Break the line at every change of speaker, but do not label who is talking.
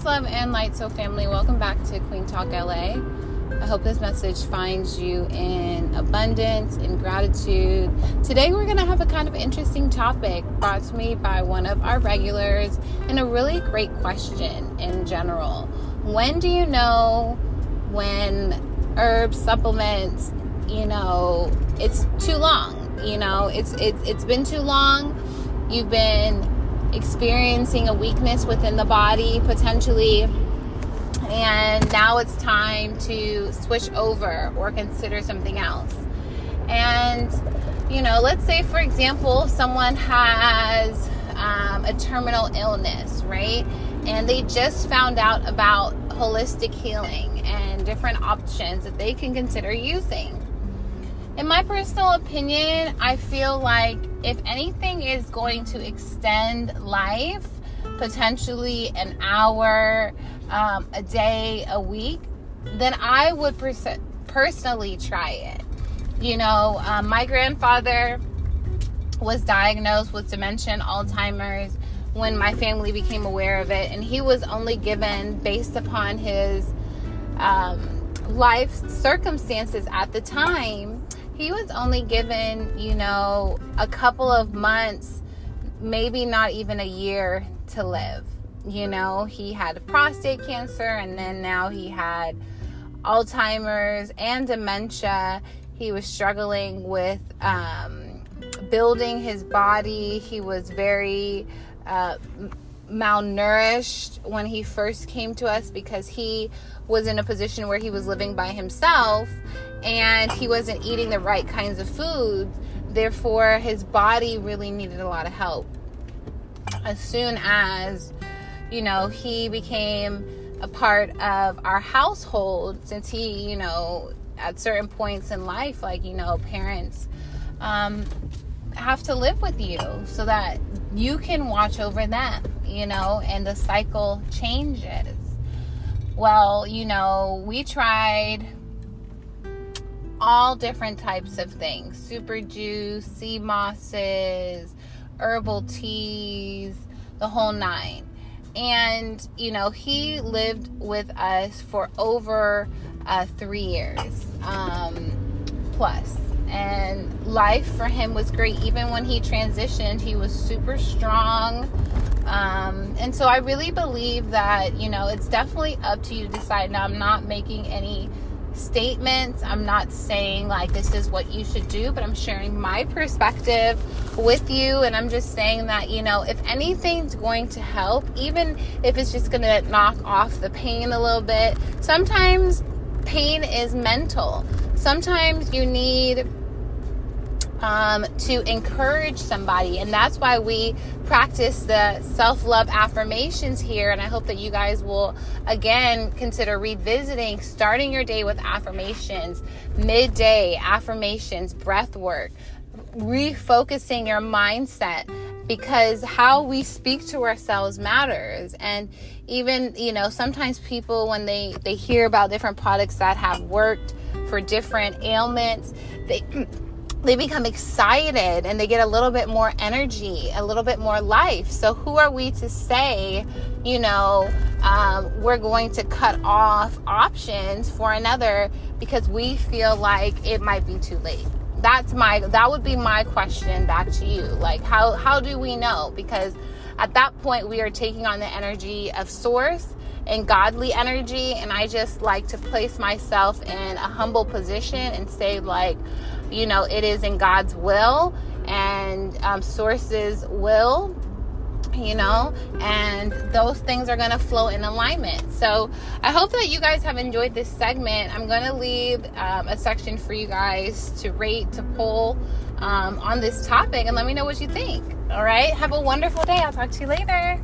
Peace, love, and light, so family. Welcome back to Queen Talk LA. I hope this message finds you in abundance, in gratitude. Today, we're going to have a kind of interesting topic brought to me by one of our regulars and a really great question in general. When do you know when herbs, supplements, you know, it's too long? You know, it's it's it's been too long. You've been experiencing a weakness within the body potentially. And now it's time to switch over or consider something else. And you know let's say for example someone has um, a terminal illness right? And they just found out about holistic healing and different options that they can consider using in my personal opinion, I feel like if anything is going to extend life, potentially an hour, um, a day, a week, then I would pers- personally try it. You know, um, my grandfather was diagnosed with dementia Alzheimer's when my family became aware of it, and he was only given based upon his um, life circumstances at the time he was only given, you know, a couple of months, maybe not even a year to live. You know, he had prostate cancer and then now he had Alzheimer's and dementia. He was struggling with um, building his body. He was very uh, malnourished when he first came to us because he was in a position where he was living by himself and he wasn't eating the right kinds of foods. Therefore, his body really needed a lot of help. As soon as, you know, he became a part of our household, since he, you know, at certain points in life, like, you know, parents um, have to live with you so that you can watch over them, you know, and the cycle changes. Well, you know, we tried all different types of things super juice, sea mosses, herbal teas, the whole nine. And, you know, he lived with us for over uh, three years um, plus. And life for him was great. Even when he transitioned, he was super strong. Um, and so I really believe that, you know, it's definitely up to you to decide. Now, I'm not making any statements. I'm not saying like this is what you should do, but I'm sharing my perspective with you. And I'm just saying that, you know, if anything's going to help, even if it's just going to knock off the pain a little bit, sometimes pain is mental. Sometimes you need um, to encourage somebody. And that's why we practice the self love affirmations here. And I hope that you guys will, again, consider revisiting starting your day with affirmations, midday affirmations, breath work, refocusing your mindset because how we speak to ourselves matters and even you know sometimes people when they they hear about different products that have worked for different ailments they they become excited and they get a little bit more energy, a little bit more life. So, who are we to say, you know, um, we're going to cut off options for another because we feel like it might be too late? That's my that would be my question back to you. Like how how do we know? Because at that point we are taking on the energy of source and godly energy and I just like to place myself in a humble position and say like you know, it is in God's will and um, sources will you know, and those things are going to flow in alignment. So, I hope that you guys have enjoyed this segment. I'm going to leave um, a section for you guys to rate, to pull um, on this topic, and let me know what you think. All right, have a wonderful day. I'll talk to you later.